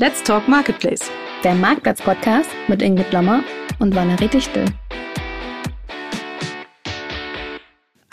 Let's Talk Marketplace. Der Marktplatz-Podcast mit Ingrid Lommer und Valerie Dichtel.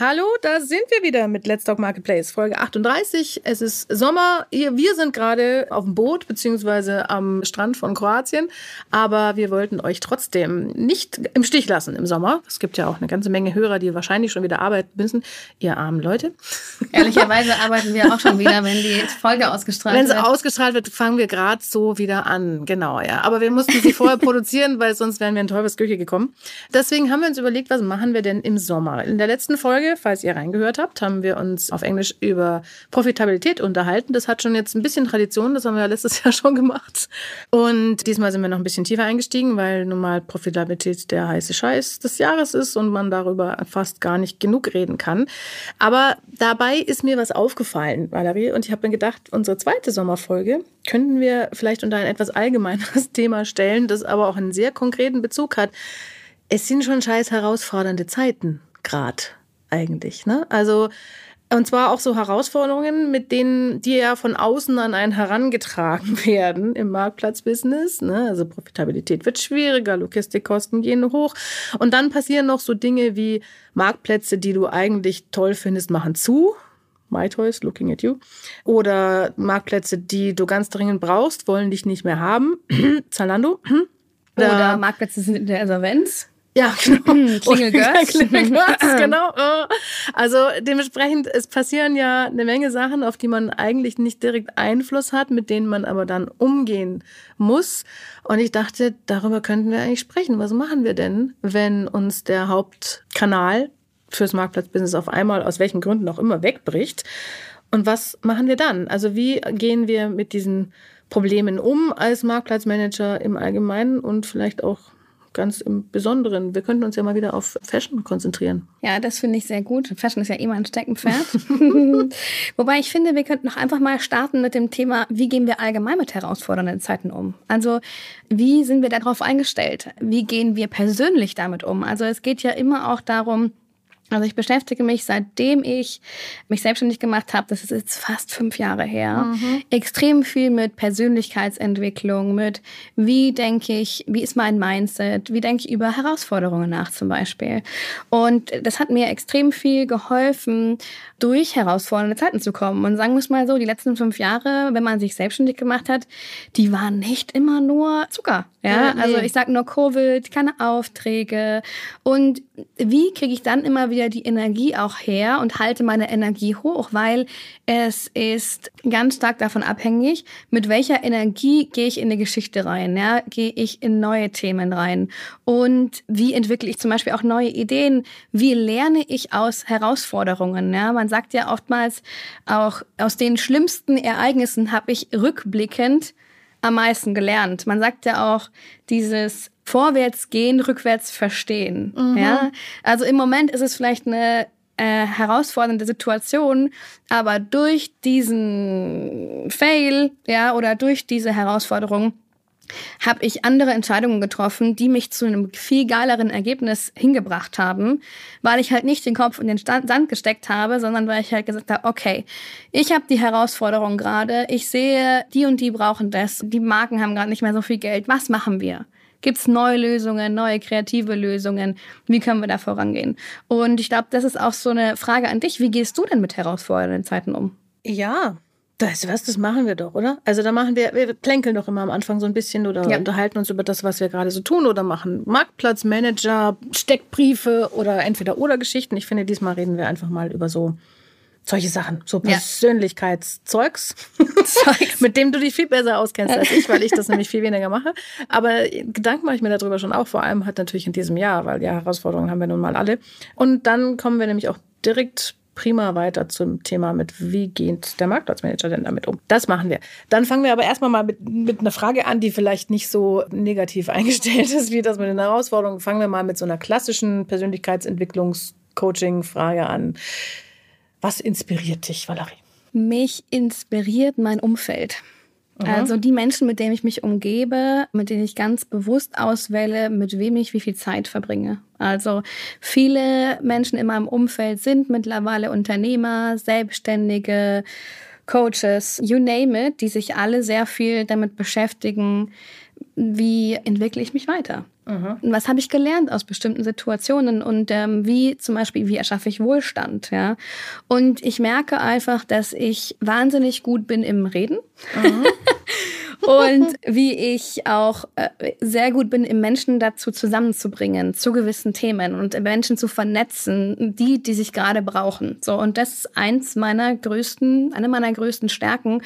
Hallo, da sind wir wieder mit Let's Talk Marketplace, Folge 38. Es ist Sommer. Wir sind gerade auf dem Boot beziehungsweise am Strand von Kroatien. Aber wir wollten euch trotzdem nicht im Stich lassen im Sommer. Es gibt ja auch eine ganze Menge Hörer, die wahrscheinlich schon wieder arbeiten müssen. Ihr armen Leute. Ehrlicherweise arbeiten wir auch schon wieder, wenn die Folge ausgestrahlt wenn wird. Wenn sie ausgestrahlt wird, fangen wir gerade so wieder an. Genau, ja. Aber wir mussten sie vorher produzieren, weil sonst wären wir in Teufelsküche gekommen. Deswegen haben wir uns überlegt, was machen wir denn im Sommer? In der letzten Folge falls ihr reingehört habt, haben wir uns auf Englisch über Profitabilität unterhalten. Das hat schon jetzt ein bisschen Tradition, das haben wir ja letztes Jahr schon gemacht. Und diesmal sind wir noch ein bisschen tiefer eingestiegen, weil nun mal Profitabilität der heiße Scheiß des Jahres ist und man darüber fast gar nicht genug reden kann. Aber dabei ist mir was aufgefallen, Valerie, und ich habe mir gedacht, unsere zweite Sommerfolge könnten wir vielleicht unter ein etwas allgemeineres Thema stellen, das aber auch einen sehr konkreten Bezug hat. Es sind schon scheiß herausfordernde Zeiten, grad eigentlich. Ne? Also und zwar auch so Herausforderungen, mit denen, die ja von außen an einen herangetragen werden im Marktplatzbusiness. Ne? Also Profitabilität wird schwieriger, Logistikkosten gehen hoch. Und dann passieren noch so Dinge wie Marktplätze, die du eigentlich toll findest, machen zu. MyToys, looking at you. Oder Marktplätze, die du ganz dringend brauchst, wollen dich nicht mehr haben. Zalando. Oder, Oder Marktplätze sind in der Insolvenz. Ja, genau. Hm, Klingelgirls. Klingelgirls, genau. Also dementsprechend, es passieren ja eine Menge Sachen, auf die man eigentlich nicht direkt Einfluss hat, mit denen man aber dann umgehen muss. Und ich dachte, darüber könnten wir eigentlich sprechen. Was machen wir denn, wenn uns der Hauptkanal fürs Marktplatzbusiness auf einmal, aus welchen Gründen auch immer, wegbricht? Und was machen wir dann? Also wie gehen wir mit diesen Problemen um als Marktplatzmanager im Allgemeinen und vielleicht auch ganz im Besonderen. Wir könnten uns ja mal wieder auf Fashion konzentrieren. Ja, das finde ich sehr gut. Fashion ist ja immer ein Steckenpferd. Wobei ich finde, wir könnten noch einfach mal starten mit dem Thema, wie gehen wir allgemein mit herausfordernden Zeiten um? Also, wie sind wir darauf eingestellt? Wie gehen wir persönlich damit um? Also, es geht ja immer auch darum, also ich beschäftige mich, seitdem ich mich selbstständig gemacht habe, das ist jetzt fast fünf Jahre her, mhm. extrem viel mit Persönlichkeitsentwicklung, mit wie denke ich, wie ist mein Mindset, wie denke ich über Herausforderungen nach zum Beispiel. Und das hat mir extrem viel geholfen, durch herausfordernde Zeiten zu kommen. Und sagen wir es mal so, die letzten fünf Jahre, wenn man sich selbstständig gemacht hat, die waren nicht immer nur Zucker. Ja, ja nee. also ich sage nur Covid, keine Aufträge. Und wie kriege ich dann immer wieder wieder die Energie auch her und halte meine Energie hoch, weil es ist ganz stark davon abhängig, mit welcher Energie gehe ich in eine Geschichte rein, ja? gehe ich in neue Themen rein und wie entwickle ich zum Beispiel auch neue Ideen, wie lerne ich aus Herausforderungen. Ja? Man sagt ja oftmals auch, aus den schlimmsten Ereignissen habe ich rückblickend am meisten gelernt. Man sagt ja auch dieses vorwärts gehen, rückwärts verstehen. Mhm. Ja? Also im Moment ist es vielleicht eine äh, herausfordernde Situation, aber durch diesen Fail, ja, oder durch diese Herausforderung habe ich andere Entscheidungen getroffen, die mich zu einem viel geileren Ergebnis hingebracht haben, weil ich halt nicht den Kopf in den Sand gesteckt habe, sondern weil ich halt gesagt habe, okay, ich habe die Herausforderung gerade, ich sehe, die und die brauchen das, die Marken haben gerade nicht mehr so viel Geld, was machen wir? Gibt es neue Lösungen, neue kreative Lösungen? Wie können wir da vorangehen? Und ich glaube, das ist auch so eine Frage an dich. Wie gehst du denn mit herausfordernden Zeiten um? Ja, das, was, das machen wir doch, oder? Also da machen wir, wir plänkeln doch immer am Anfang so ein bisschen oder ja. unterhalten uns über das, was wir gerade so tun oder machen Marktplatzmanager, Steckbriefe oder entweder oder Geschichten. Ich finde, diesmal reden wir einfach mal über so solche Sachen, so Persönlichkeitszeugs, Zeugs. mit dem du dich viel besser auskennst als ich, weil ich das nämlich viel weniger mache. Aber Gedanken mache ich mir darüber schon auch, vor allem halt natürlich in diesem Jahr, weil ja, Herausforderungen haben wir nun mal alle. Und dann kommen wir nämlich auch direkt prima weiter zum Thema mit, wie geht der Marktplatzmanager denn damit um? Das machen wir. Dann fangen wir aber erstmal mal mit, mit einer Frage an, die vielleicht nicht so negativ eingestellt ist wie das mit den Herausforderungen. Fangen wir mal mit so einer klassischen Persönlichkeitsentwicklungs-Coaching-Frage an. Was inspiriert dich, Valerie? Mich inspiriert mein Umfeld. Also die Menschen, mit denen ich mich umgebe, mit denen ich ganz bewusst auswähle, mit wem ich wie viel Zeit verbringe. Also viele Menschen in meinem Umfeld sind mittlerweile Unternehmer, Selbstständige, Coaches, you name it, die sich alle sehr viel damit beschäftigen, wie entwickle ich mich weiter? Mhm. Was habe ich gelernt aus bestimmten Situationen und ähm, wie zum Beispiel, wie erschaffe ich Wohlstand? Ja? Und ich merke einfach, dass ich wahnsinnig gut bin im Reden. Und wie ich auch äh, sehr gut bin, im Menschen dazu zusammenzubringen, zu gewissen Themen und Menschen zu vernetzen, die, die sich gerade brauchen. So, und das ist eins meiner größten, eine meiner größten Stärken.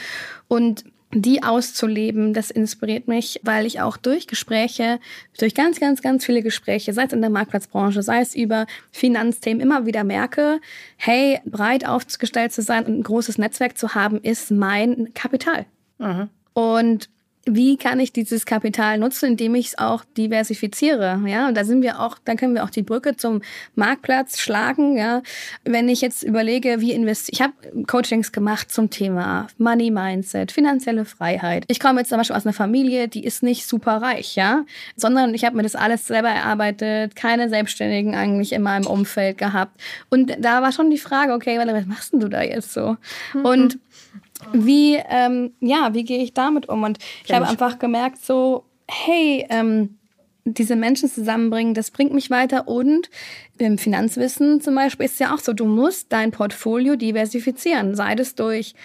Und die auszuleben, das inspiriert mich, weil ich auch durch Gespräche, durch ganz, ganz, ganz viele Gespräche, sei es in der Marktplatzbranche, sei es über Finanzthemen, immer wieder merke, hey, breit aufgestellt zu sein und ein großes Netzwerk zu haben, ist mein Kapital. Mhm. Und wie kann ich dieses Kapital nutzen, indem ich es auch diversifiziere? Ja, und da sind wir auch, da können wir auch die Brücke zum Marktplatz schlagen. Ja, wenn ich jetzt überlege, wie investiere, ich habe Coachings gemacht zum Thema Money Mindset, finanzielle Freiheit. Ich komme jetzt zum Beispiel aus einer Familie, die ist nicht super reich, ja, sondern ich habe mir das alles selber erarbeitet, keine Selbstständigen eigentlich in meinem Umfeld gehabt. Und da war schon die Frage, okay, was machst denn du da jetzt so? Mhm. Und wie, ähm, ja, wie gehe ich damit um? Und ich habe einfach gemerkt, so, hey, ähm, diese Menschen zusammenbringen, das bringt mich weiter. Und im Finanzwissen zum Beispiel ist es ja auch so, du musst dein Portfolio diversifizieren, sei es durch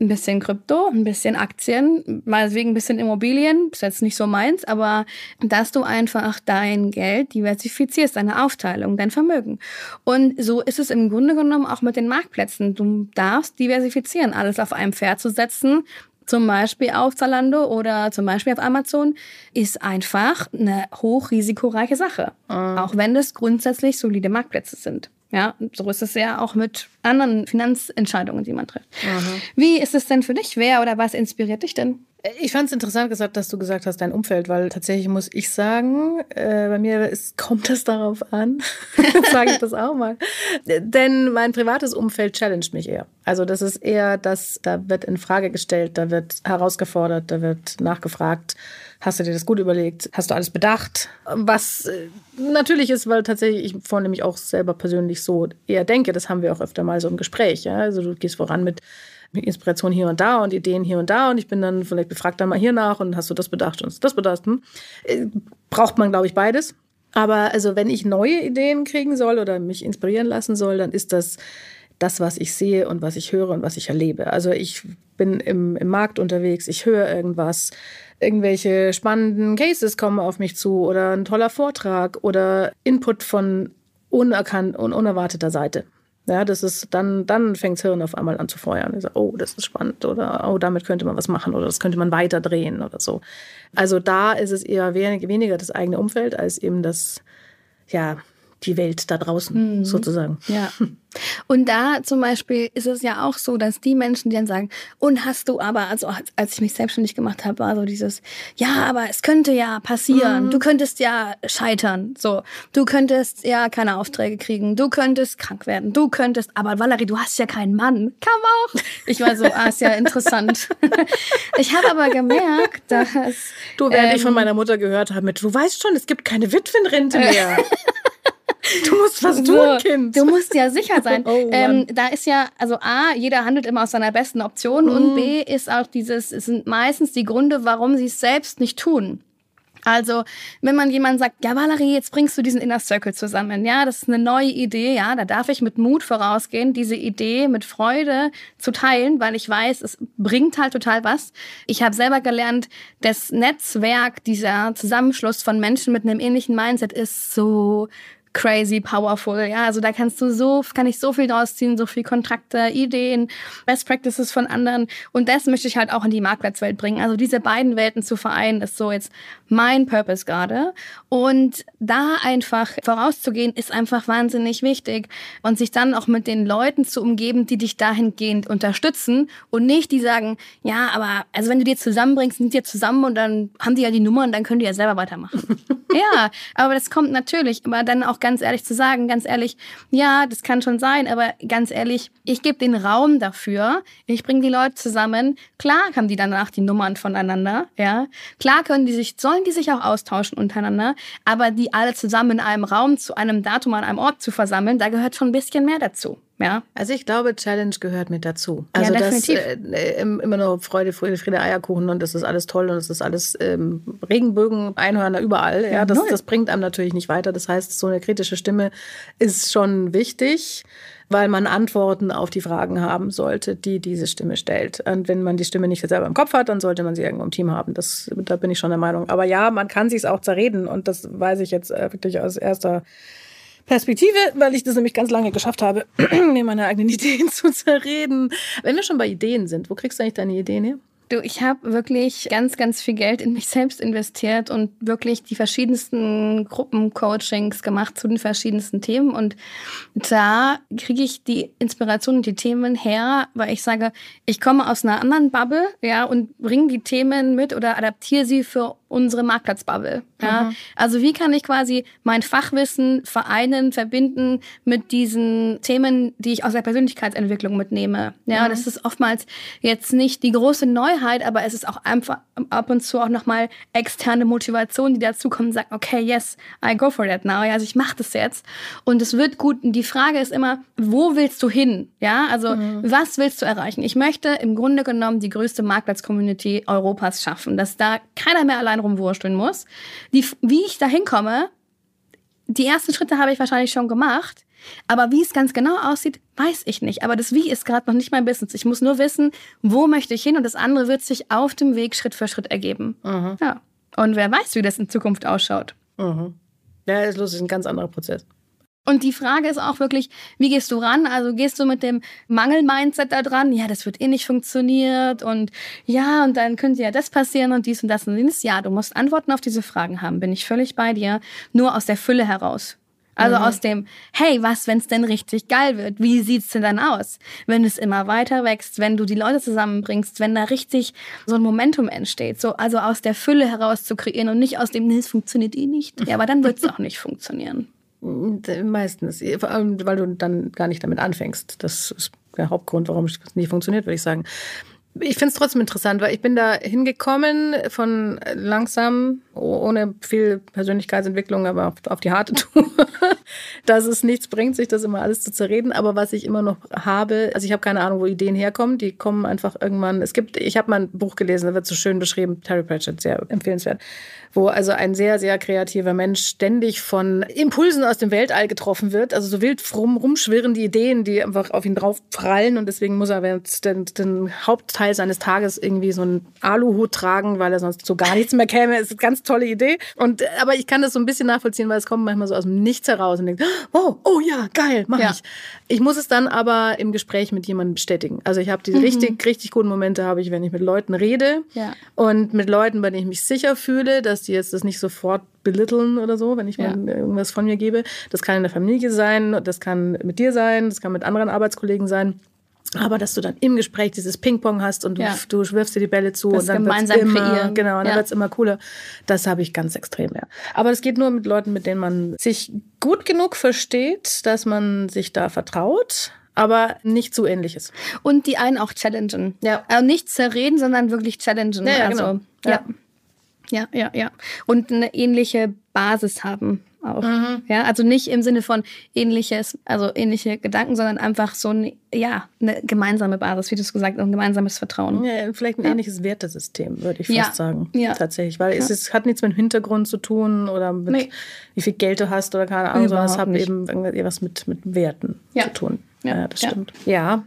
ein bisschen Krypto, ein bisschen Aktien, mal wegen ein bisschen Immobilien, ist jetzt nicht so meins, aber dass du einfach dein Geld diversifizierst, deine Aufteilung, dein Vermögen. Und so ist es im Grunde genommen auch mit den Marktplätzen. Du darfst diversifizieren, alles auf einem Pferd zu setzen, zum Beispiel auf Zalando oder zum Beispiel auf Amazon, ist einfach eine hochrisikoreiche Sache. Mhm. Auch wenn es grundsätzlich solide Marktplätze sind. Ja, so ist es ja auch mit anderen Finanzentscheidungen, die man trifft. Aha. Wie ist es denn für dich? Wer oder was inspiriert dich denn? Ich fand es interessant gesagt, dass du gesagt hast, dein Umfeld, weil tatsächlich muss ich sagen, äh, bei mir ist, kommt das darauf an. sage ich das auch mal. Denn mein privates Umfeld challenged mich eher. Also das ist eher, dass da wird in Frage gestellt, da wird herausgefordert, da wird nachgefragt Hast du dir das gut überlegt? Hast du alles bedacht? Was äh, natürlich ist, weil tatsächlich ich vornehmlich auch selber persönlich so eher denke. Das haben wir auch öfter mal so im Gespräch. Ja? Also du gehst voran mit Inspiration hier und da und Ideen hier und da und ich bin dann vielleicht befragt dann mal hier nach und hast du das bedacht und das bedacht. Hm? Äh, braucht man, glaube ich, beides. Aber also wenn ich neue Ideen kriegen soll oder mich inspirieren lassen soll, dann ist das das, was ich sehe und was ich höre und was ich erlebe. Also ich bin im, im Markt unterwegs, ich höre irgendwas, irgendwelche spannenden Cases kommen auf mich zu oder ein toller Vortrag oder Input von unerkannt und unerwarteter Seite. Ja, das ist dann, dann fängt Hirn auf einmal an zu feuern. Ich sage, oh, das ist spannend oder oh, damit könnte man was machen oder das könnte man weiterdrehen oder so. Also da ist es eher wenig, weniger das eigene Umfeld als eben das, ja, die Welt da draußen mhm. sozusagen. Ja. Und da zum Beispiel ist es ja auch so, dass die Menschen, die dann sagen, und hast du aber, also als ich mich selbstständig gemacht habe, war so dieses, ja, aber es könnte ja passieren, mhm. du könntest ja scheitern, so, du könntest ja keine Aufträge kriegen, du könntest krank werden, du könntest, aber Valerie, du hast ja keinen Mann, kam auch. Ich war so, ah, ist ja interessant. ich habe aber gemerkt, dass... Du, während ähm, ich von meiner Mutter gehört habe mit, du weißt schon, es gibt keine Witwenrente mehr. Du musst was tun, so, Kind. Du musst ja sicher sein. oh, ähm, da ist ja, also A, jeder handelt immer aus seiner besten Option mm. und B ist auch dieses, es sind meistens die Gründe, warum sie es selbst nicht tun. Also, wenn man jemand sagt, ja, Valerie, jetzt bringst du diesen Inner Circle zusammen. Ja, das ist eine neue Idee. Ja, da darf ich mit Mut vorausgehen, diese Idee mit Freude zu teilen, weil ich weiß, es bringt halt total was. Ich habe selber gelernt, das Netzwerk, dieser Zusammenschluss von Menschen mit einem ähnlichen Mindset ist so crazy powerful. Ja, also da kannst du so, kann ich so viel draus ziehen, so viel Kontrakte, Ideen, Best Practices von anderen. Und das möchte ich halt auch in die Marktplatzwelt bringen. Also diese beiden Welten zu vereinen, ist so jetzt mein Purpose gerade. Und da einfach vorauszugehen, ist einfach wahnsinnig wichtig. Und sich dann auch mit den Leuten zu umgeben, die dich dahingehend unterstützen und nicht die sagen, ja, aber also wenn du dir zusammenbringst, sind die zusammen und dann haben die ja die Nummer und dann können die ja selber weitermachen. ja, aber das kommt natürlich, aber dann auch ganz ehrlich zu sagen, ganz ehrlich, ja, das kann schon sein, aber ganz ehrlich, ich gebe den Raum dafür, ich bringe die Leute zusammen. Klar haben die danach die Nummern voneinander, ja. Klar können die sich, sollen die sich auch austauschen untereinander, aber die alle zusammen in einem Raum zu einem Datum an einem Ort zu versammeln, da gehört schon ein bisschen mehr dazu. Ja. Also ich glaube, Challenge gehört mit dazu. Also ja, das definitiv. äh, immer nur Freude, Freude, Friede, Eierkuchen und das ist alles toll und das ist alles ähm, Regenbögen, Einhörner überall. Ja, Ja, das, das bringt einem natürlich nicht weiter. Das heißt, so eine kritische Stimme ist schon wichtig, weil man Antworten auf die Fragen haben sollte, die diese Stimme stellt. Und wenn man die Stimme nicht selber im Kopf hat, dann sollte man sie irgendwo im Team haben. Das, da bin ich schon der Meinung. Aber ja, man kann sich auch zerreden und das weiß ich jetzt äh, wirklich aus erster Perspektive, weil ich das nämlich ganz lange geschafft habe, mir meine eigenen Ideen zu zerreden. Wenn wir schon bei Ideen sind, wo kriegst du eigentlich deine Ideen her? Du, ich habe wirklich ganz, ganz viel Geld in mich selbst investiert und wirklich die verschiedensten Gruppencoachings gemacht zu den verschiedensten Themen. Und da kriege ich die Inspiration und die Themen her, weil ich sage, ich komme aus einer anderen Bubble, ja, und bringe die Themen mit oder adaptiere sie für unsere Marktplatzbubble. Ja. Also wie kann ich quasi mein Fachwissen vereinen, verbinden mit diesen Themen, die ich aus der Persönlichkeitsentwicklung mitnehme. Ja, das ist oftmals jetzt nicht die große Neuheit, aber es ist auch einfach ab und zu auch nochmal externe Motivation, die dazukommen und sagen, okay, yes, I go for that now. Ja, also ich mache das jetzt. Und es wird gut. Und die Frage ist immer, wo willst du hin? Ja, also was willst du erreichen? Ich möchte im Grunde genommen die größte Marktplatz-Community Europas schaffen, dass da keiner mehr allein rumwursteln muss. Die, wie ich da hinkomme, die ersten Schritte habe ich wahrscheinlich schon gemacht. Aber wie es ganz genau aussieht, weiß ich nicht. Aber das Wie ist gerade noch nicht mein Business. Ich muss nur wissen, wo möchte ich hin und das andere wird sich auf dem Weg Schritt für Schritt ergeben. Ja. Und wer weiß, wie das in Zukunft ausschaut. Mhm. Ja, ist lustig, ein ganz anderer Prozess. Und die Frage ist auch wirklich, wie gehst du ran? Also gehst du mit dem Mangel-Mindset da dran? Ja, das wird eh nicht funktioniert und ja, und dann könnte ja das passieren und dies und das und jenes. Ja, du musst Antworten auf diese Fragen haben, bin ich völlig bei dir. Nur aus der Fülle heraus. Also aus dem, hey, was, wenn es denn richtig geil wird? Wie sieht's denn dann aus? Wenn es immer weiter wächst, wenn du die Leute zusammenbringst, wenn da richtig so ein Momentum entsteht. So, also aus der Fülle heraus zu kreieren und nicht aus dem, nee, es funktioniert eh nicht. Ja, aber dann wird's auch nicht funktionieren. Meistens, vor allem, weil du dann gar nicht damit anfängst. Das ist der Hauptgrund, warum es nicht funktioniert, würde ich sagen. Ich finde es trotzdem interessant, weil ich bin da hingekommen von langsam, ohne viel Persönlichkeitsentwicklung, aber auf, auf die harte Tour, dass es nichts bringt, sich das immer alles zu zerreden. Aber was ich immer noch habe, also ich habe keine Ahnung, wo Ideen herkommen, die kommen einfach irgendwann. Es gibt, ich habe mal ein Buch gelesen, da wird so schön beschrieben, Terry Pratchett, sehr empfehlenswert, wo also ein sehr, sehr kreativer Mensch ständig von Impulsen aus dem Weltall getroffen wird. Also so wild rum, rumschwirren die Ideen, die einfach auf ihn drauf prallen und deswegen muss er den, den Hauptteil seines Tages irgendwie so einen Aluhut tragen, weil er sonst so gar nichts mehr käme. Das ist ganz tolle Idee. Und, aber ich kann das so ein bisschen nachvollziehen, weil es kommt manchmal so aus dem Nichts heraus und denkt, oh, oh ja, geil, mach Ja. ich. Ich muss es dann aber im Gespräch mit jemandem bestätigen. Also ich habe die richtig, richtig guten Momente habe ich, wenn ich mit Leuten rede Ja. und mit Leuten, bei denen ich mich sicher fühle, dass die jetzt das nicht sofort belitteln oder so, wenn ich Ja. mal irgendwas von mir gebe. Das kann in der Familie sein, das kann mit dir sein, das kann mit anderen Arbeitskollegen sein. Aber dass du dann im Gespräch dieses Ping-Pong hast und du, Ja. du wirfst dir die Bälle zu Das und dann wird's gemeinsam immer, kreieren. genau, und dann Ja. wird's immer cooler. Das habe ich ganz extrem, ja. Aber das geht nur mit Leuten, mit denen man sich gut genug versteht, dass man sich da vertraut, aber nicht zu ähnlich ist. Und die einen auch challengen. Ja. Also nicht zerreden, sondern wirklich challengen. Ja, ja, also, genau. ja. Ja. ja, ja, ja. Und eine ähnliche Basis haben auch. Mhm. Ja, also nicht im Sinne von ähnliches, also ähnliche Gedanken, sondern einfach so ein, ja, eine gemeinsame Basis, wie du es gesagt hast, ein gemeinsames Vertrauen. Ja, vielleicht ein ähnliches Wertesystem, würde ich fast Ja. sagen. Ja. Tatsächlich. Weil es ist, hat nichts mit dem Hintergrund zu tun oder mit Nee. wie viel Geld du hast oder keine Ahnung, sondern es Überhaupt hat nicht. eben irgendwas mit, mit Werten Ja. zu tun. Ja. Ja, das Ja. stimmt. Ja.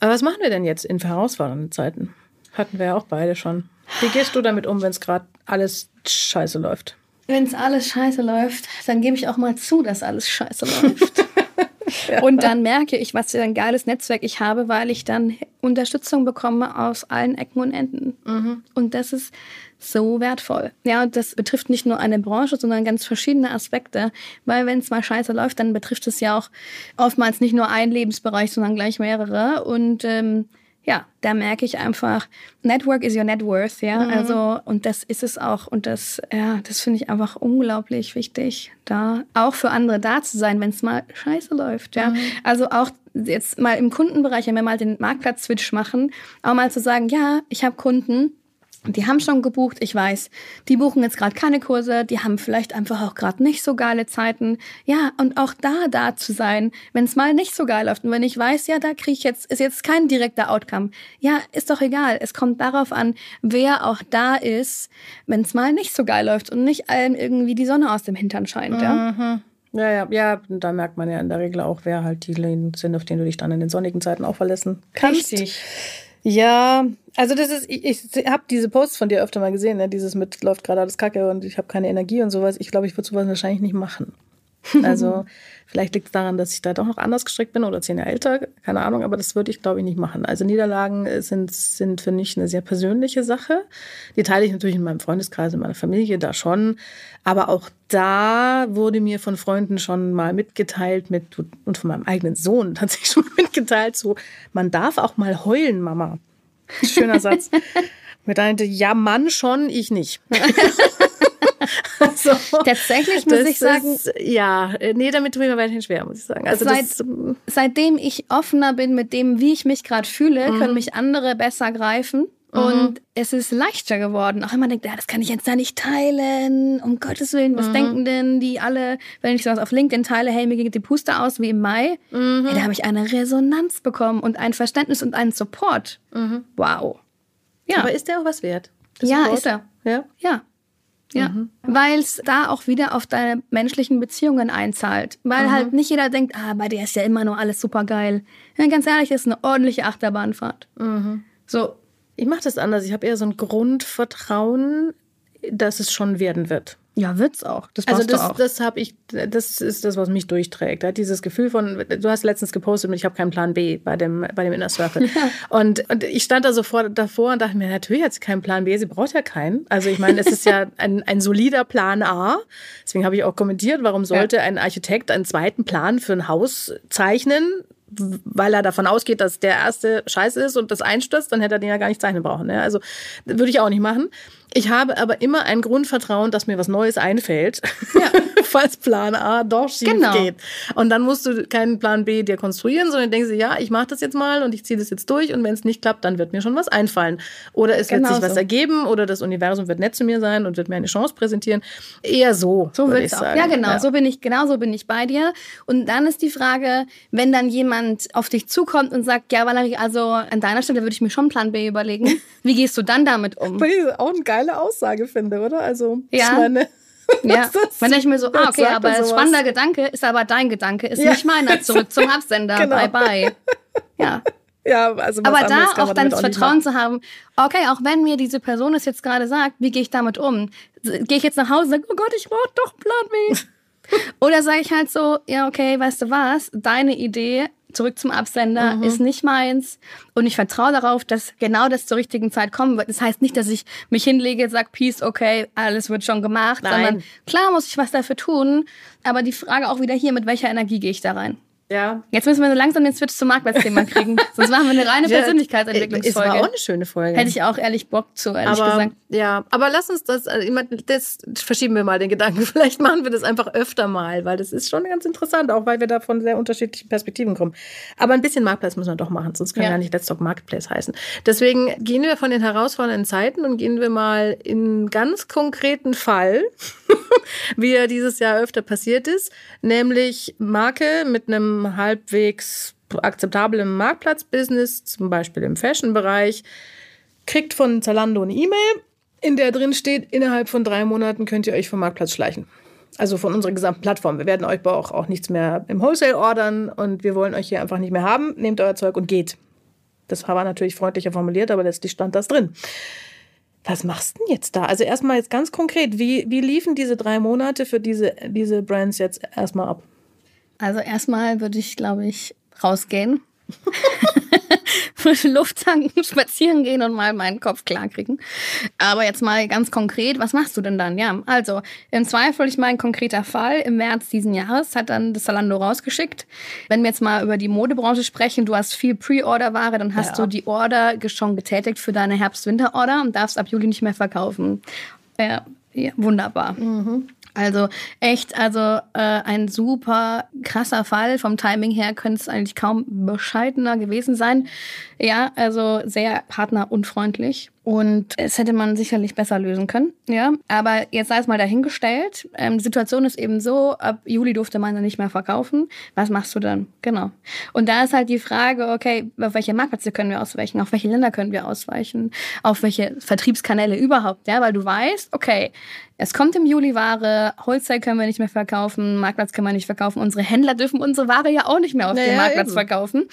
Aber was machen wir denn jetzt in herausfordernden Zeiten? Hatten wir ja auch beide schon. Wie gehst du damit um, wenn es gerade alles scheiße läuft? Wenn es alles scheiße läuft, dann gebe ich auch mal zu, dass alles scheiße läuft. Und dann merke ich, was für ein geiles Netzwerk ich habe, weil ich dann Unterstützung bekomme aus allen Ecken und Enden. Und das ist so wertvoll. Ja, und das betrifft nicht nur eine Branche, sondern ganz verschiedene Aspekte. Weil wenn es mal scheiße läuft, dann betrifft es ja auch oftmals nicht nur einen Lebensbereich, sondern gleich mehrere. Und ähm, ja, da merke ich einfach, Network is your net worth, ja. Also, und das ist es auch. Und das, ja, das finde ich einfach unglaublich wichtig, da auch für andere da zu sein, wenn es mal scheiße läuft, ja. Also auch jetzt mal im Kundenbereich, wenn wir mal den Marktplatz-Switch machen, auch mal zu sagen, ja, ich habe Kunden, die haben schon gebucht, ich weiß, die buchen jetzt gerade keine Kurse, die haben vielleicht einfach auch gerade nicht so geile Zeiten. Ja, und auch da da zu sein, wenn es mal nicht so geil läuft und wenn ich weiß, ja, da kriege ich jetzt ist jetzt kein direkter Outcome. Ja, ist doch egal. Es kommt darauf an, wer auch da ist, wenn es mal nicht so geil läuft und nicht allen irgendwie die Sonne aus dem Hintern scheint, ja. Mhm. Ja, ja, ja, da merkt man ja in der Regel auch, wer halt die sind, auf denen du dich dann in den sonnigen Zeiten auch verlassen kannst. Richtig. Ja, also das ist, ich, ich habe diese Posts von dir öfter mal gesehen, ne? dieses mit läuft gerade alles kacke und ich habe keine Energie und sowas. Ich glaube, ich würde sowas wahrscheinlich nicht machen. Also vielleicht liegt es daran, dass ich da doch noch anders gestrickt bin oder zehn Jahre älter, keine Ahnung, aber das würde ich, glaube ich, nicht machen. Also Niederlagen sind, sind für mich eine sehr persönliche Sache. Die teile ich natürlich in meinem Freundeskreis, in meiner Familie, da schon. Aber auch da wurde mir von Freunden schon mal mitgeteilt mit, und von meinem eigenen Sohn tatsächlich schon mitgeteilt, so, man darf auch mal heulen, Mama. Schöner Satz. Mit einem, ja, Mann schon, ich nicht. also, Tatsächlich muss ich sagen. Ist, ja, äh, nee, damit tue ich mir weiterhin schwer, muss ich sagen. Also seit, das, seitdem ich offener bin mit dem, wie ich mich gerade fühle, mhm. können mich andere besser greifen. Mhm. Und es ist leichter geworden. Auch wenn man denkt, ja, das kann ich jetzt da nicht teilen. Um Gottes Willen, was mhm. denken denn die alle, wenn ich sowas auf LinkedIn teile, hey, mir geht die Puste aus wie im Mai. Mhm. Hey, da habe ich eine Resonanz bekommen und ein Verständnis und einen Support. Mhm. Wow. Ja. Aber ist der auch was wert? ja, Support? ist er. Ja. Ja. Ja, mhm. weil es da auch wieder auf deine menschlichen Beziehungen einzahlt. Weil mhm. halt nicht jeder denkt, ah, bei dir ist ja immer nur alles super geil. Ja, ganz ehrlich, das ist eine ordentliche Achterbahnfahrt. Mhm. So. Ich mache das anders. Ich habe eher so ein Grundvertrauen, dass es schon werden wird. Ja, wird's auch. Das also das, auch. das habe ich, das ist das, was mich durchträgt. Dieses Gefühl von, du hast letztens gepostet und ich habe keinen Plan B bei dem, bei dem Inner Circle. Ja. Und, und ich stand da sofort davor und dachte mir, natürlich hat sie keinen Plan B, sie braucht ja keinen. Also ich meine, es ist ja ein, ein solider Plan A. Deswegen habe ich auch kommentiert, warum sollte ja. ein Architekt einen zweiten Plan für ein Haus zeichnen, weil er davon ausgeht, dass der erste scheiße ist und das einstürzt, dann hätte er den ja gar nicht zeichnen brauchen. Ne? Also würde ich auch nicht machen. Ich habe aber immer ein Grundvertrauen, dass mir was Neues einfällt, ja. falls Plan A doch schief genau. geht. Und dann musst du keinen Plan B dir konstruieren, sondern denkst du, ja, ich mache das jetzt mal und ich ziehe das jetzt durch und wenn es nicht klappt, dann wird mir schon was einfallen. Oder es genau wird sich so. was ergeben oder das Universum wird nett zu mir sein und wird mir eine Chance präsentieren. Eher so. So würde ich sagen. Ja, genau. Ja. So bin ich, genau so bin ich bei dir. Und dann ist die Frage, wenn dann jemand auf dich zukommt und sagt, ja, Valerie, also an deiner Stelle würde ich mir schon Plan B überlegen. Wie gehst du dann damit um? Auch ein geil geile Aussage finde, oder? Also, ja. ich meine. Ja, man denkt mir so, ah, okay, aber ein spannender Gedanke ist aber dein Gedanke, ist ja. nicht meiner. Zurück zum Absender. genau. Bye, bye. Ja. Ja, also aber da auch dann das Vertrauen zu haben, okay, auch wenn mir diese Person es jetzt gerade sagt, wie gehe ich damit um? Gehe ich jetzt nach Hause und sage, oh Gott, ich brauche doch Plan B. Oder sage ich halt so, ja, okay, weißt du was, deine Idee zurück zum Absender, mhm. ist nicht meins. Und ich vertraue darauf, dass genau das zur richtigen Zeit kommen wird. Das heißt nicht, dass ich mich hinlege, sage, Peace, okay, alles wird schon gemacht, Nein. sondern klar muss ich was dafür tun. Aber die Frage auch wieder hier, mit welcher Energie gehe ich da rein? Ja. Jetzt müssen wir so langsam den Switch zum Marktplatzthema kriegen. Sonst machen wir eine reine Persönlichkeitsentwicklungsfolge. Es war auch eine schöne Folge. Hätte ich auch ehrlich Bock zu, ehrlich aber, gesagt. Ja, aber lass uns das, also das verschieben wir mal den Gedanken. Vielleicht machen wir das einfach öfter mal, weil das ist schon ganz interessant, auch weil wir da von sehr unterschiedlichen Perspektiven kommen. Aber ein bisschen Marktplatz müssen wir doch machen, sonst kann ja, ja nicht Let's Talk Marketplace heißen. Deswegen gehen wir von den herausfordernden Zeiten und gehen wir mal in einen ganz konkreten Fall, wie er dieses Jahr öfter passiert ist, nämlich Marke mit einem halbwegs akzeptablen Marktplatzbusiness, zum Beispiel im Fashion-Bereich, kriegt von Zalando eine E-Mail, in der drin steht, innerhalb von drei Monaten könnt ihr euch vom Marktplatz schleichen. Also von unserer gesamten Plattform. Wir werden euch auch, auch nichts mehr im Wholesale ordern und wir wollen euch hier einfach nicht mehr haben. Nehmt euer Zeug und geht. Das war natürlich freundlicher formuliert, aber letztlich stand das drin. Was machst du denn jetzt da? Also erstmal jetzt ganz konkret, wie, wie liefen diese drei Monate für diese, diese Brands jetzt erstmal ab? Also erstmal würde ich, glaube ich, rausgehen. frische Luft tanken, spazieren gehen und mal meinen Kopf klar kriegen. Aber jetzt mal ganz konkret, was machst du denn dann? Ja, also im Zweifel, ich mein konkreter Fall, im März diesen Jahres hat dann das Zalando rausgeschickt. Wenn wir jetzt mal über die Modebranche sprechen, du hast viel Pre-Order-Ware, dann hast ja. du die Order schon getätigt für deine Herbst-Winter-Order und darfst ab Juli nicht mehr verkaufen. Ja, ja, wunderbar. Mhm. Also echt, also äh, ein super krasser Fall. Vom Timing her könnte es eigentlich kaum bescheidener gewesen sein. Ja, also sehr partnerunfreundlich. Und es hätte man sicherlich besser lösen können, ja. Aber jetzt sei es mal dahingestellt. Ähm, die Situation ist eben so, ab Juli durfte man dann nicht mehr verkaufen. Was machst du dann? Genau. Und da ist halt die Frage, okay, auf welche Marktplätze können wir ausweichen? Auf welche Länder können wir ausweichen? Auf welche Vertriebskanäle überhaupt? Ja, weil du weißt, okay, es kommt im Juli Ware, Wholesale können wir nicht mehr verkaufen, Marktplatz können wir nicht verkaufen, unsere Händler dürfen unsere Ware ja auch nicht mehr auf naja, dem Marktplatz eben. verkaufen.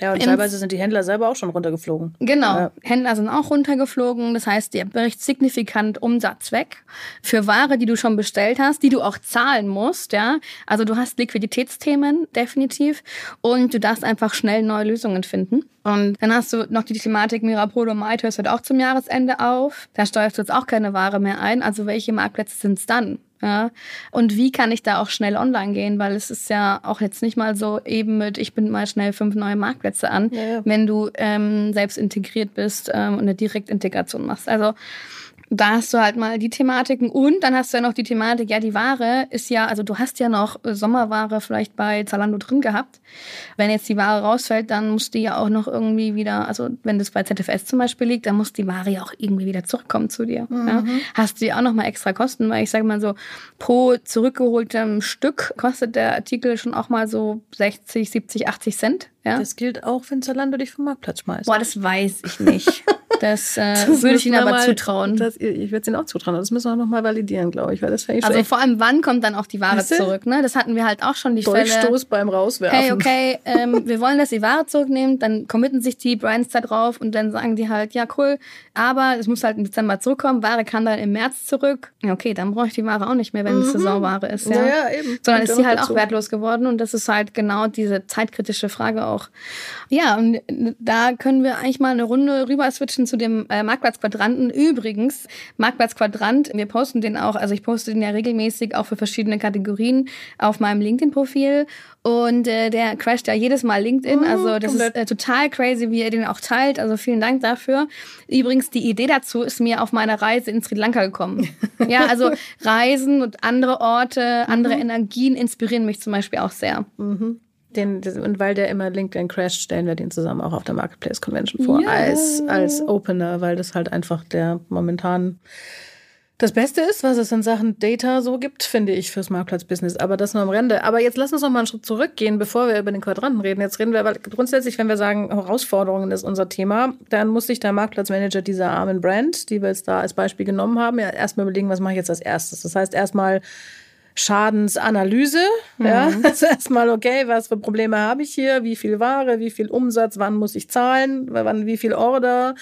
Ja, und teilweise sind die Händler selber auch schon runtergeflogen. Genau, ja. Händler sind auch runtergeflogen. Das heißt, dir bricht signifikant Umsatz weg für Ware, die du schon bestellt hast, die du auch zahlen musst. Ja, also du hast Liquiditätsthemen definitiv und du darfst einfach schnell neue Lösungen finden. Und dann hast du noch die Thematik Mirapodo hört auch zum Jahresende auf. Da steuerst du jetzt auch keine Ware mehr ein. Also welche Marktplätze sind es dann? Ja. Und wie kann ich da auch schnell online gehen? Weil es ist ja auch jetzt nicht mal so eben mit, ich bin mal schnell fünf neue Marktplätze an, ja, ja. wenn du ähm, selbst integriert bist ähm, und eine Direktintegration machst. Also da hast du halt mal die Thematiken und dann hast du ja noch die Thematik, ja, die Ware ist ja, also du hast ja noch Sommerware vielleicht bei Zalando drin gehabt. Wenn jetzt die Ware rausfällt, dann muss die ja auch noch irgendwie wieder, also wenn das bei ZFS zum Beispiel liegt, dann muss die Ware ja auch irgendwie wieder zurückkommen zu dir. Mhm. Ja. Hast du ja auch noch mal extra Kosten, weil ich sage mal so, pro zurückgeholtem Stück kostet der Artikel schon auch mal so 60, 70, 80 Cent. Ja? Das gilt auch, wenn Zalando dich vom Marktplatz schmeißt. Boah, das weiß ich nicht. Das, äh, das würde ich Ihnen aber mal, zutrauen. Das, ich würde es Ihnen auch zutrauen. Das müssen wir noch mal validieren, glaube ich. Weil das ich also vor allem, wann kommt dann auch die Ware weißt du? zurück? Ne? Das hatten wir halt auch schon die Durchstoß Fälle. beim Rauswerfen. Hey, okay, ähm, wir wollen, dass die Ware zurücknimmt. Dann committen sich die Brands da drauf und dann sagen die halt, ja cool, aber es muss halt im Dezember zurückkommen. Ware kann dann im März zurück. Ja, okay, dann brauche ich die Ware auch nicht mehr, wenn mhm. es Saisonware ist. Ja, ja, ja eben. Sondern ist sie halt dazu. auch wertlos geworden und das ist halt genau diese zeitkritische Frage auch. Ja, und da können wir eigentlich mal eine Runde rüber switchen zu dem äh, Marktplatzquadranten. Übrigens, Marktplatzquadrant, wir posten den auch, also ich poste den ja regelmäßig auch für verschiedene Kategorien auf meinem LinkedIn-Profil. Und äh, der crasht ja jedes Mal LinkedIn. Mhm, also das ist äh, total crazy, wie er den auch teilt. Also vielen Dank dafür. Übrigens, die Idee dazu ist mir auf meiner Reise in Sri Lanka gekommen. ja, also Reisen und andere Orte, andere mhm. Energien inspirieren mich zum Beispiel auch sehr. Mhm. Den, und weil der immer LinkedIn crasht, stellen wir den zusammen auch auf der Marketplace Convention vor, yeah. als, als Opener, weil das halt einfach der momentan das Beste ist, was es in Sachen Data so gibt, finde ich, fürs Marktplatzbusiness. Aber das nur am Rande. Aber jetzt lass uns noch mal einen Schritt zurückgehen, bevor wir über den Quadranten reden. Jetzt reden wir, weil grundsätzlich, wenn wir sagen, Herausforderungen ist unser Thema, dann muss sich der Marktplatzmanager dieser armen Brand, die wir jetzt da als Beispiel genommen haben, ja erstmal überlegen, was mache ich jetzt als erstes. Das heißt, erstmal Schadensanalyse. Mhm. Ja, also erstmal, okay, was für Probleme habe ich hier? Wie viel Ware? Wie viel Umsatz? Wann muss ich zahlen? Wann, wie viel Order?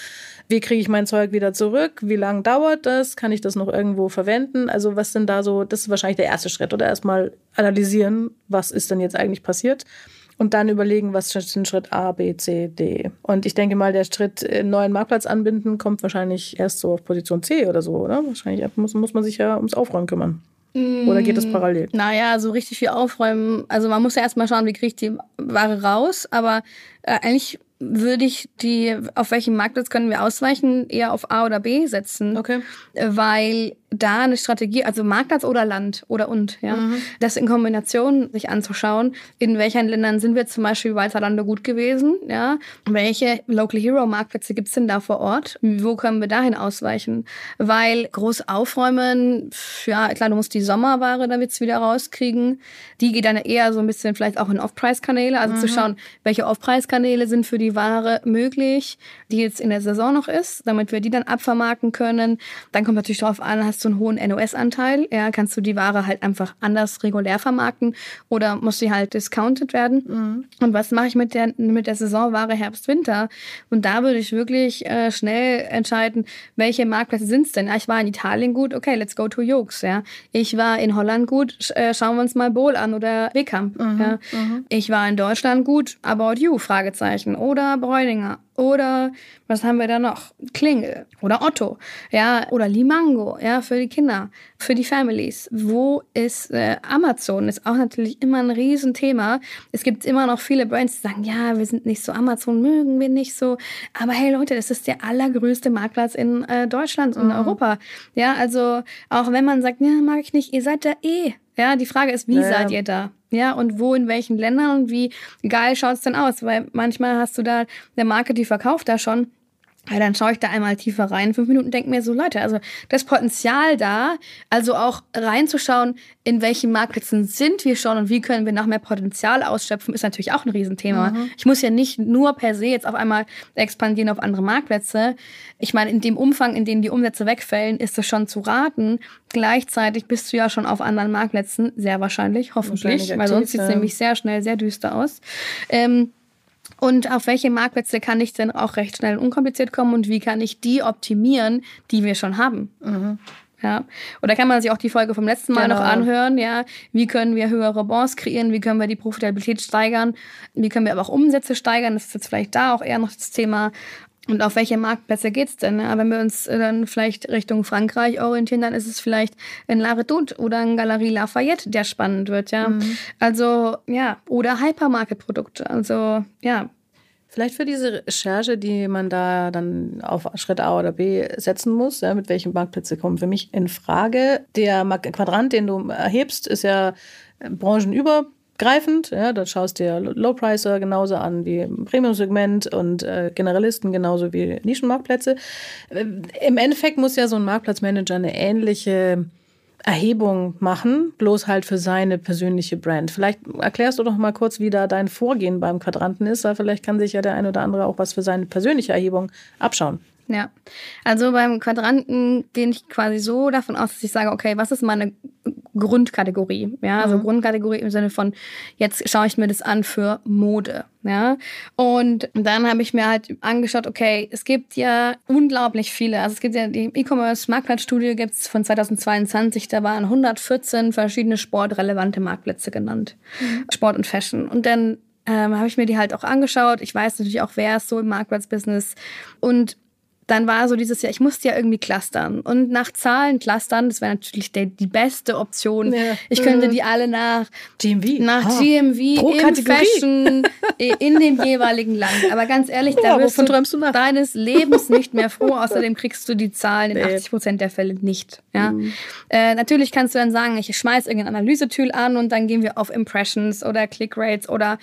Wie kriege ich mein Zeug wieder zurück? Wie lange dauert das? Kann ich das noch irgendwo verwenden? Also, was sind da so, das ist wahrscheinlich der erste Schritt. Oder erstmal analysieren, was ist denn jetzt eigentlich passiert? Und dann überlegen, was sind Schritt A, B, C, D. Und ich denke mal, der Schritt einen neuen Marktplatz anbinden kommt wahrscheinlich erst so auf Position C oder so, oder? Wahrscheinlich muss, muss man sich ja ums Aufräumen kümmern. Oder geht das mm, parallel? Naja, so richtig viel aufräumen. Also man muss ja erstmal schauen, wie kriege ich die Ware raus. Aber äh, eigentlich würde ich die, auf welchem Marktplatz können wir ausweichen, eher auf A oder B setzen. Okay. Weil da eine Strategie, also Marktplatz oder Land oder und, ja, mhm. das in Kombination sich anzuschauen, in welchen Ländern sind wir zum Beispiel bei Zalando gut gewesen, ja, welche Local Hero Marktplätze gibt's denn da vor Ort, wo können wir dahin ausweichen, weil groß aufräumen, ja, klar, du musst die Sommerware damit wieder rauskriegen, die geht dann eher so ein bisschen vielleicht auch in Off-Price-Kanäle, also mhm. zu schauen, welche Off-Price-Kanäle sind für die Ware möglich, die jetzt in der Saison noch ist, damit wir die dann abvermarkten können, dann kommt natürlich darauf an, hast du einen hohen NOS-Anteil, ja, kannst du die Ware halt einfach anders regulär vermarkten oder muss sie halt discounted werden. Mhm. Und was mache ich mit der, mit der Saisonware Herbst-Winter? Und da würde ich wirklich äh, schnell entscheiden, welche Marktplätze sind es denn? Ja, ich war in Italien gut, okay, let's go to Jokes, ja. Ich war in Holland gut, äh, schauen wir uns mal Bohl an oder Wickham, mhm. ja. Mhm. Ich war in Deutschland gut, About You, Fragezeichen, oder Bräuninger oder was haben wir da noch? Klingel oder Otto, ja, oder Limango, ja, für die Kinder, für die Families. Wo ist äh, Amazon? Ist auch natürlich immer ein Riesenthema. Es gibt immer noch viele Brands, die sagen, ja, wir sind nicht so Amazon, mögen wir nicht so. Aber hey Leute, das ist der allergrößte Marktplatz in äh, Deutschland und mhm. Europa. Ja, also auch wenn man sagt, ja, mag ich nicht, ihr seid da eh. Ja, die Frage ist, wie naja. seid ihr da? Ja, und wo, in welchen Ländern und wie geil schaut's denn aus? Weil manchmal hast du da, der Marke, die verkauft da schon Ja, dann schaue ich da einmal tiefer rein, fünf Minuten, denke mir so, Leute, also das Potenzial da, also auch reinzuschauen, in welchen Marktplätzen sind wir schon und wie können wir noch mehr Potenzial ausschöpfen, ist natürlich auch ein Riesenthema. Mhm. Ich muss ja nicht nur per se jetzt auf einmal expandieren auf andere Marktplätze. Ich meine, in dem Umfang, in dem die Umsätze wegfällen, ist es schon zu raten. Gleichzeitig bist du ja schon auf anderen Marktplätzen, sehr wahrscheinlich, hoffentlich, weil sonst sieht es nämlich sehr schnell sehr düster aus. Ähm, und auf welche Marktplätze kann ich denn auch recht schnell und unkompliziert kommen und wie kann ich die optimieren, die wir schon haben? Mhm. Ja. Oder kann man sich auch die Folge vom letzten Mal genau. noch anhören, ja. Wie können wir höhere Bonds kreieren? Wie können wir die Profitabilität steigern? Wie können wir aber auch Umsätze steigern? Das ist jetzt vielleicht da auch eher noch das Thema. Und auf welche Marktplätze geht's denn? Ja, wenn wir uns dann vielleicht Richtung Frankreich orientieren, dann ist es vielleicht ein La Redoute oder ein Galerie Lafayette, der spannend wird, ja. Mhm. Also, ja, oder Hypermarket-Produkte. Also, ja. Vielleicht für diese Recherche, die man da dann auf Schritt A oder B setzen muss, ja, mit welchen Marktplätzen kommen für mich in Frage. Der Quadrant, den du erhebst, ist ja branchenüber greifend. Ja, da schaust dir Low-Pricer genauso an wie Premium-Segment und äh, Generalisten genauso wie Nischenmarktplätze. Äh, Im Endeffekt muss ja so ein Marktplatzmanager eine ähnliche Erhebung machen, bloß halt für seine persönliche Brand. Vielleicht erklärst du doch mal kurz, wie da dein Vorgehen beim Quadranten ist, weil vielleicht kann sich ja der ein oder andere auch was für seine persönliche Erhebung abschauen. Ja, also beim Quadranten gehe ich quasi so davon aus, dass ich sage, okay, was ist meine Grundkategorie? Ja, also mhm. Grundkategorie im Sinne von, jetzt schaue ich mir das an für Mode. Ja, und dann habe ich mir halt angeschaut, okay, es gibt ja unglaublich viele. Also es gibt ja die E-Commerce Marktplatzstudie gibt's von 2022, da waren 114 verschiedene sportrelevante Marktplätze genannt. Mhm. Sport und Fashion. Und dann ähm, habe ich mir die halt auch angeschaut. Ich weiß natürlich auch, wer ist so im Marktplatzbusiness. Und dann war so dieses Jahr, ich musste ja irgendwie clustern. Und nach Zahlen clustern, das wäre natürlich der, die beste Option. Ja. Ich könnte die alle nach GMV, nach ah. GMV Pro im Fashion in dem jeweiligen Land. Aber ganz ehrlich, ja, da wirst du, du deines Lebens nicht mehr froh. Außerdem kriegst du die Zahlen in nee. 80 Prozent der Fälle nicht. Ja? Mhm. Äh, natürlich kannst du dann sagen, ich schmeiß irgendein Analysetool an und dann gehen wir auf Impressions oder Clickrates oder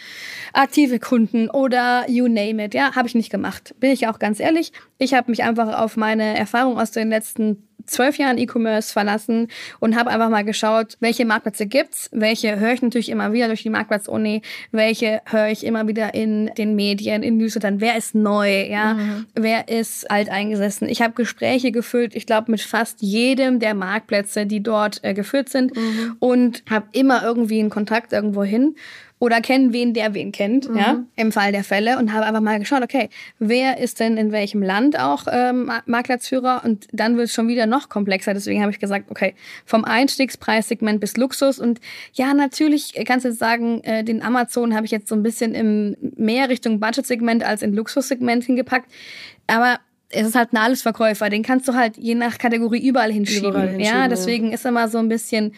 aktive Kunden oder you name it. Ja, habe ich nicht gemacht. Bin ich auch ganz ehrlich. Ich habe mich einfach auf meine Erfahrung aus den letzten zwölf Jahren E-Commerce verlassen und habe einfach mal geschaut, welche Marktplätze gibt's, welche höre ich natürlich immer wieder durch die Marktplatz-Uni, welche höre ich immer wieder in den Medien, in Newslettern, wer ist neu, ja, mhm. wer ist alteingesessen. Ich habe Gespräche geführt, ich glaube mit fast jedem der Marktplätze, die dort äh, geführt sind mhm. und habe immer irgendwie einen Kontakt irgendwo hin oder kennen wen, der wen kennt, mhm. ja, im Fall der Fälle und habe einfach mal geschaut, okay, wer ist denn in welchem Land auch ähm, Marktplatzführer und dann wird es schon wieder noch komplexer. Deswegen habe ich gesagt, okay, vom Einstiegspreissegment bis Luxus und ja, natürlich kannst du jetzt sagen, äh, den Amazon habe ich jetzt so ein bisschen im mehr Richtung Budgetsegment als in Luxussegment hingepackt, aber es ist halt ein Allesverkäufer, den kannst du halt je nach Kategorie überall hinschieben. Überall hinschieben ja, deswegen ist immer so ein bisschen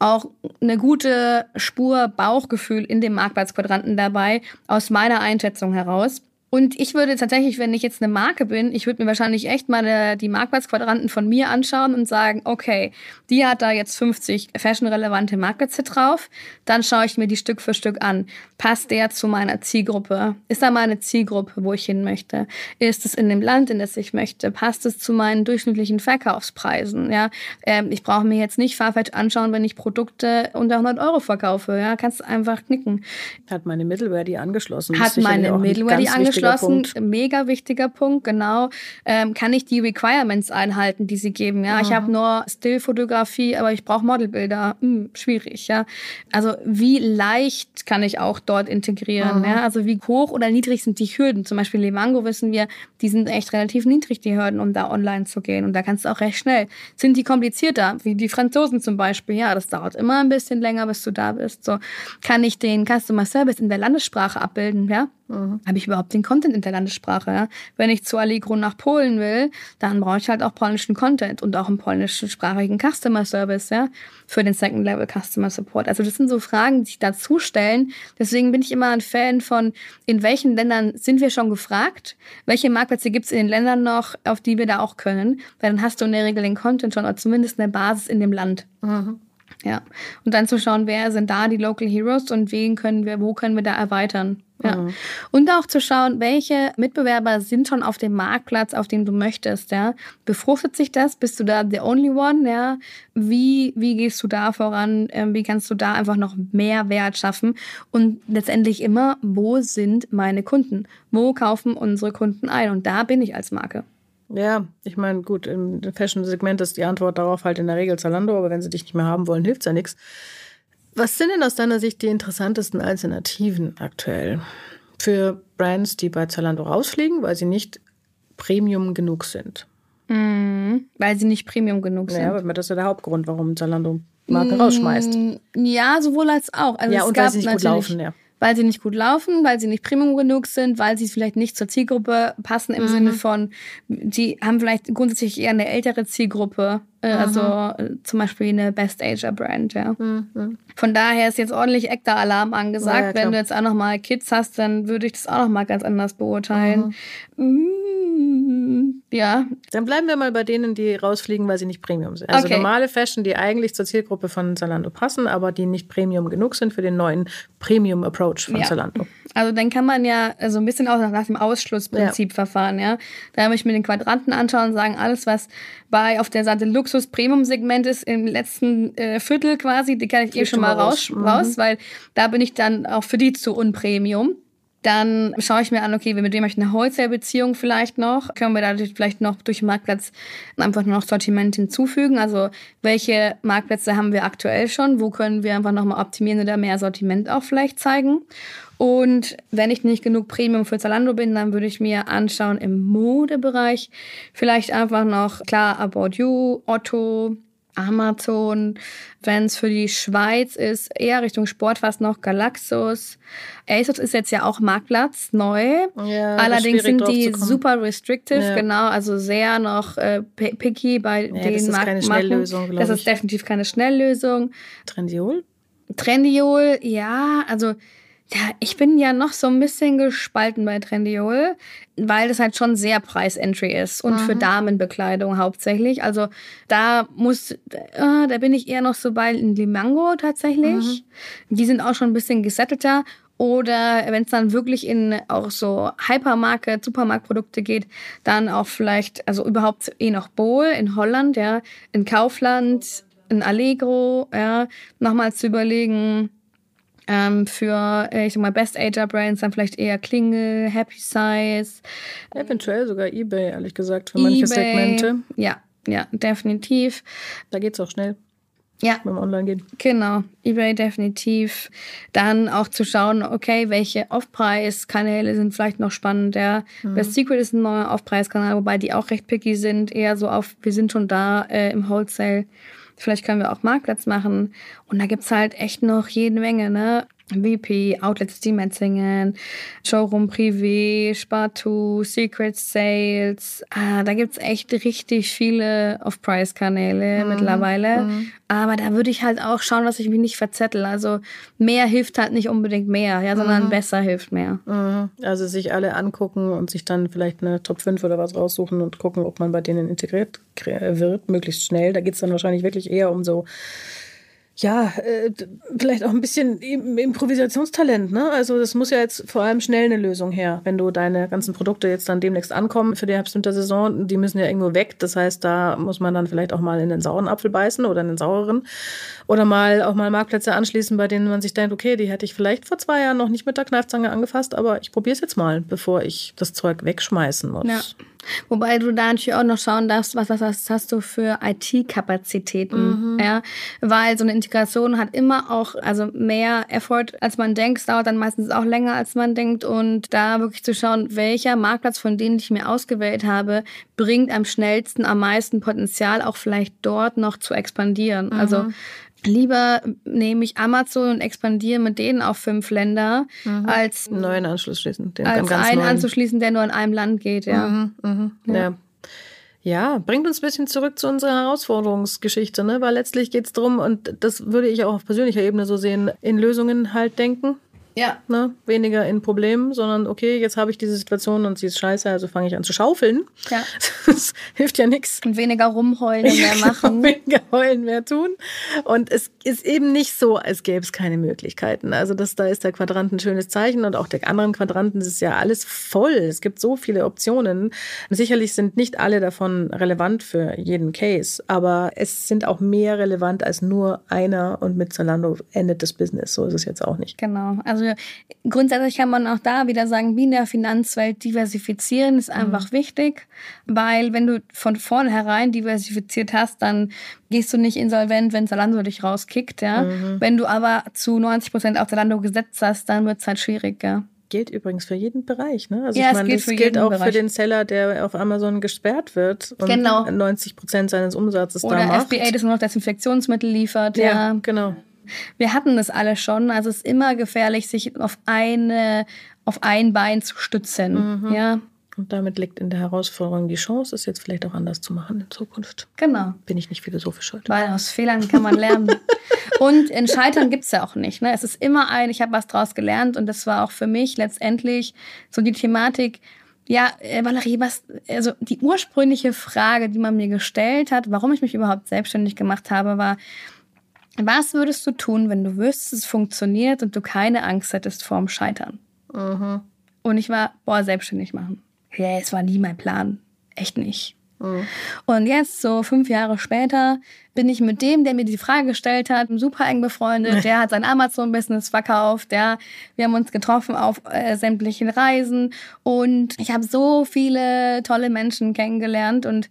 auch eine gute Spur Bauchgefühl in dem Marktplatzquadranten dabei, aus meiner Einschätzung heraus. Und ich würde tatsächlich, wenn ich jetzt eine Marke bin, ich würde mir wahrscheinlich echt mal die Marktplatzquadranten von mir anschauen und sagen, okay, die hat da jetzt 50 fashionrelevante Marktplätze drauf. Dann schaue ich mir die Stück für Stück an. Passt der zu meiner Zielgruppe? Ist da meine Zielgruppe, wo ich hin möchte? Ist es in dem Land, in das ich möchte? Passt es zu meinen durchschnittlichen Verkaufspreisen? Ja, ähm, ich brauche mir jetzt nicht Farfetch anschauen, wenn ich Produkte unter 100 Euro verkaufe. Ja, kannst einfach knicken. Hat meine Middleware die angeschlossen? Hat meine Middleware die angeschlossen? Abgeschlossen. Mega wichtiger Punkt, genau. Ähm, kann ich die Requirements einhalten, die sie geben? Ja, Aha. ich habe nur Stillfotografie, aber ich brauche Modelbilder. Hm, schwierig, ja. Also wie leicht kann ich auch dort integrieren? Ja? Also wie hoch oder niedrig sind die Hürden? Zum Beispiel Lemango wissen wir, die sind echt relativ niedrig, die Hürden, um da online zu gehen. Und da kannst du auch recht schnell. Sind die komplizierter, wie die Franzosen zum Beispiel? Ja, das dauert immer ein bisschen länger, bis du da bist. So kann ich den Customer Service in der Landessprache abbilden, ja? Mhm. Habe ich überhaupt den Content in der Landessprache? Ja? Wenn ich zu Allegro nach Polen will, dann brauche ich halt auch polnischen Content und auch einen polnischsprachigen Customer Service, ja, für den Second Level Customer Support. Also das sind so Fragen, die sich dazu stellen. Deswegen bin ich immer ein Fan von, in welchen Ländern sind wir schon gefragt? Welche Marktplätze gibt es in den Ländern noch, auf die wir da auch können? Weil dann hast du in der Regel den Content schon oder zumindest eine Basis in dem Land. Mhm. Ja. Und dann zu schauen, wer sind da die Local Heroes und wen können wir, wo können wir da erweitern. Ja. Mhm. Und auch zu schauen, welche Mitbewerber sind schon auf dem Marktplatz, auf dem du möchtest, ja. Befruchtet sich das? Bist du da the only one, ja? Wie, wie gehst du da voran? Ähm, wie kannst du da einfach noch mehr Wert schaffen? Und letztendlich immer, wo sind meine Kunden? Wo kaufen unsere Kunden ein? Und da bin ich als Marke. Ja, ich meine, gut, im Fashion-Segment ist die Antwort darauf halt in der Regel Zalando, aber wenn sie dich nicht mehr haben wollen, hilft ja nichts. Was sind denn aus deiner Sicht die interessantesten Alternativen aktuell für Brands, die bei Zalando rausfliegen, weil sie nicht Premium genug sind? Mhm, weil sie nicht Premium genug sind. Ja, aber das ist ja der Hauptgrund, warum Zalando Marken mm, rausschmeißt. Ja, sowohl als auch. Also ja, und weil sie nicht gut laufen, ja weil sie nicht gut laufen, weil sie nicht Premium genug sind, weil sie vielleicht nicht zur Zielgruppe passen im mhm. Sinne von, sie haben vielleicht grundsätzlich eher eine ältere Zielgruppe, äh, also äh, zum Beispiel eine Best Ager Brand, ja. Mhm. Von daher ist jetzt ordentlich Ektar-Alarm angesagt. Ja, Wenn du jetzt auch nochmal Kids hast, dann würde ich das auch nochmal ganz anders beurteilen. Mhm. Ja. Dann bleiben wir mal bei denen, die rausfliegen, weil sie nicht Premium sind. Also okay. normale Fashion, die eigentlich zur Zielgruppe von Zalando passen, aber die nicht Premium genug sind für den neuen Premium-Approach von ja. Zalando. Also dann kann man ja so ein bisschen auch nach dem Ausschlussprinzip ja. verfahren, ja. Da muss ich mir den Quadranten anschauen und sagen, alles, was bei auf der Seite Luxus-Premium-Segment ist, im letzten äh, Viertel quasi, die kann ich eh schon mal raus, raus, mhm. weil da bin ich dann auch für die zu unpremium. Dann schaue ich mir an, okay, mit wem habe ich eine Wholesale-Beziehung vielleicht noch? Können wir da vielleicht noch durch den Marktplatz einfach noch Sortiment hinzufügen? Also welche Marktplätze haben wir aktuell schon? Wo können wir einfach nochmal optimieren oder mehr Sortiment auch vielleicht zeigen? Und wenn ich nicht genug Premium für Zalando bin, dann würde ich mir anschauen im Modebereich vielleicht einfach noch, klar, About You, Otto, Amazon. Wenn es für die Schweiz ist, eher Richtung Sport fast noch Galaxus. ASOS ist jetzt ja auch Marktplatz neu. Ja, Allerdings sind die super restrictive, ja. genau, also sehr noch äh, picky bei ja, den das ist keine Schnelllösung, Das ist definitiv keine Schnelllösung. Trendiol? Trendiol, ja, also ja, ich bin ja noch so ein bisschen gespalten bei Trendiol, weil das halt schon sehr Preis-Entry ist und mhm. für Damenbekleidung hauptsächlich. Also da muss, äh, da bin ich eher noch so bei Limango tatsächlich. Mhm. Die sind auch schon ein bisschen gesettelter. Oder wenn es dann wirklich in auch so Hypermarket, Supermarktprodukte geht, dann auch vielleicht, also überhaupt eh noch Bohl in Holland, ja, in Kaufland, in Allegro, ja, nochmal zu überlegen, ähm, für, äh, ich sag mal, Best Ager Brands dann vielleicht eher Klingel, Happy Size. Eventuell sogar eBay, ehrlich gesagt, für eBay, manche Segmente. Ja, ja, definitiv. Da geht's auch schnell. Ja. Beim Online-Gehen. Genau. eBay definitiv. Dann auch zu schauen, okay, welche Off-Preis-Kanäle sind vielleicht noch spannend. Der mhm. Best Secret ist ein neuer Off-Preis-Kanal, wobei die auch recht picky sind. Eher so auf, wir sind schon da äh, im Wholesale. Vielleicht können wir auch Marktplatz machen. Und da gibt's halt echt noch jede Menge, ne? VP, Outlets, die Metzingen, Showroom Privé, Spartu, Secret Sales. Ah, da gibt's echt richtig viele Off-Price-Kanäle mhm. mittlerweile. Mhm. Aber da würde ich halt auch schauen, dass ich mich nicht verzettel. Also mehr hilft halt nicht unbedingt mehr, ja, sondern mhm. besser hilft mehr. Mhm. Also sich alle angucken und sich dann vielleicht eine Top 5 oder was raussuchen und gucken, ob man bei denen integriert wird, möglichst schnell. Da geht's dann wahrscheinlich wirklich eher um so ja, äh, vielleicht auch ein bisschen Improvisationstalent, ne? Also das muss ja jetzt vor allem schnell eine Lösung her. Wenn du deine ganzen Produkte jetzt dann demnächst ankommen für die Herbst-Winter-Saison, die müssen ja irgendwo weg. Das heißt, da muss man dann vielleicht auch mal in den sauren Apfel beißen oder in den saureren. Oder mal auch mal Marktplätze anschließen, bei denen man sich denkt, okay, die hätte ich vielleicht vor zwei Jahren noch nicht mit der Kneifzange angefasst, aber ich probiere es jetzt mal, bevor ich das Zeug wegschmeißen muss. Ja. Wobei du da natürlich auch noch schauen darfst, was, was, was hast du für IT-Kapazitäten, mhm. ja, weil so eine Integration hat immer auch, also mehr Effort, als man denkt, es dauert dann meistens auch länger, als man denkt und da wirklich zu schauen, welcher Marktplatz von denen ich mir ausgewählt habe, bringt am schnellsten, am meisten Potenzial, auch vielleicht dort noch zu expandieren. Mhm. Also Lieber nehme ich Amazon und expandiere mit denen auf fünf Länder, mhm. als einen neuen Anschluss schließen. Den als einen neuen. anzuschließen, der nur in einem Land geht, ja. Mhm, mhm, ja. ja. Ja, bringt uns ein bisschen zurück zu unserer Herausforderungsgeschichte, ne? Weil letztlich geht es darum, und das würde ich auch auf persönlicher Ebene so sehen, in Lösungen halt denken. Ja. Ne? Weniger in Problemen, sondern okay, jetzt habe ich diese Situation und sie ist scheiße, also fange ich an zu schaufeln. Ja. Das hilft ja nichts. Und weniger rumheulen, mehr machen. weniger heulen, mehr tun. Und es ist eben nicht so, als gäbe es keine Möglichkeiten. Also das, da ist der Quadrant ein schönes Zeichen und auch der anderen Quadranten ist ja alles voll. Es gibt so viele Optionen. Sicherlich sind nicht alle davon relevant für jeden Case, aber es sind auch mehr relevant als nur einer und mit Zalando endet das Business. So ist es jetzt auch nicht. Genau. Also grundsätzlich kann man auch da wieder sagen, wie in der Finanzwelt diversifizieren ist einfach mhm. wichtig, weil wenn du von vornherein diversifiziert hast, dann gehst du nicht insolvent, wenn Zalando dich rauskickt, ja. Mhm. Wenn du aber zu 90 Prozent auf Zalando gesetzt hast, dann wird es halt schwierig, ja gilt übrigens für jeden Bereich. Ne? Also ja, ich meine, das gilt auch Bereich. für den Seller, der auf Amazon gesperrt wird und genau. 90 Prozent seines Umsatzes Oder da macht. Oder FBA, das nur noch Desinfektionsmittel liefert. Ja, ja, genau. Wir hatten das alle schon. Also es ist immer gefährlich, sich auf eine, auf ein Bein zu stützen. Mhm. Ja. Und damit liegt in der Herausforderung die Chance, es jetzt vielleicht auch anders zu machen in Zukunft. Genau. Bin ich nicht philosophisch heute. Weil aus Fehlern kann man lernen. und in Scheitern gibt es ja auch nicht. Ne? Es ist immer ein, ich habe was draus gelernt und das war auch für mich letztendlich so die Thematik, ja, äh, Valerie, was, also die ursprüngliche Frage, die man mir gestellt hat, warum ich mich überhaupt selbstständig gemacht habe, war, was würdest du tun, wenn du wüsstest, es funktioniert und du keine Angst hättest vorm Scheitern? Mhm. Und ich war, boah, selbstständig machen. Ja, es war nie mein Plan. Echt nicht. Mhm. Und jetzt, so fünf Jahre später, bin ich mit dem, der mir die Frage gestellt hat, super eng befreundet. Der hat sein Amazon-Business verkauft. Ja, wir haben uns getroffen auf äh, sämtlichen Reisen und ich habe so viele tolle Menschen kennengelernt und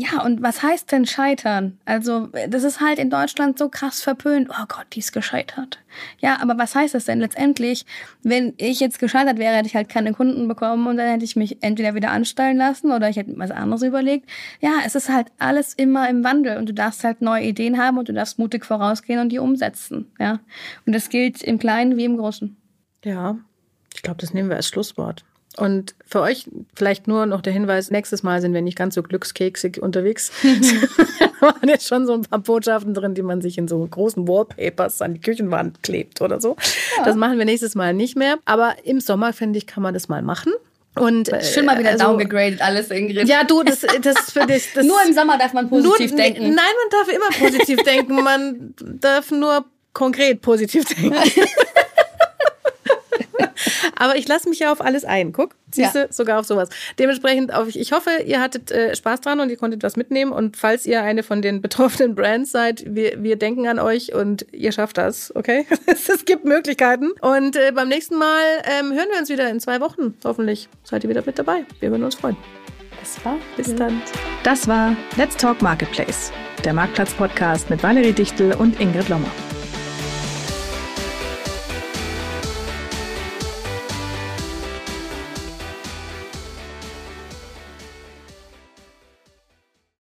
ja, und was heißt denn scheitern? Also, das ist halt in Deutschland so krass verpönt. Oh Gott, die ist gescheitert. Ja, aber was heißt das denn letztendlich? Wenn ich jetzt gescheitert wäre, hätte ich halt keine Kunden bekommen und dann hätte ich mich entweder wieder anstellen lassen oder ich hätte mir was anderes überlegt. Ja, es ist halt alles immer im Wandel und du darfst halt neue Ideen haben und du darfst mutig vorausgehen und die umsetzen. Ja, und das gilt im Kleinen wie im Großen. Ja, ich glaube, das nehmen wir als Schlusswort. Und für euch vielleicht nur noch der Hinweis, nächstes Mal sind wir nicht ganz so glückskeksig unterwegs. da waren jetzt schon so ein paar Botschaften drin, die man sich in so großen Wallpapers an die Küchenwand klebt oder so. Ja. Das machen wir nächstes Mal nicht mehr. Aber im Sommer, finde ich, kann man das mal machen. Und, äh, Schön mal wieder also, downgegradet alles, Ingrid. Ja, du, das, das für dich. Das nur im Sommer darf man positiv nur, denken. Nein, man darf immer positiv denken. Man darf nur konkret positiv denken. Aber ich lasse mich ja auf alles ein. Guck, siehst du, ja. sogar auf sowas. Dementsprechend, auf, ich hoffe, ihr hattet äh, Spaß dran und ihr konntet was mitnehmen. Und falls ihr eine von den betroffenen Brands seid, wir, wir denken an euch und ihr schafft das, okay? es gibt Möglichkeiten. Und äh, beim nächsten Mal ähm, hören wir uns wieder in zwei Wochen. Hoffentlich seid ihr wieder mit dabei. Wir würden uns freuen. Das war. Bis dann. Das war Let's Talk Marketplace, der Marktplatz-Podcast mit Valerie Dichtel und Ingrid Lommer.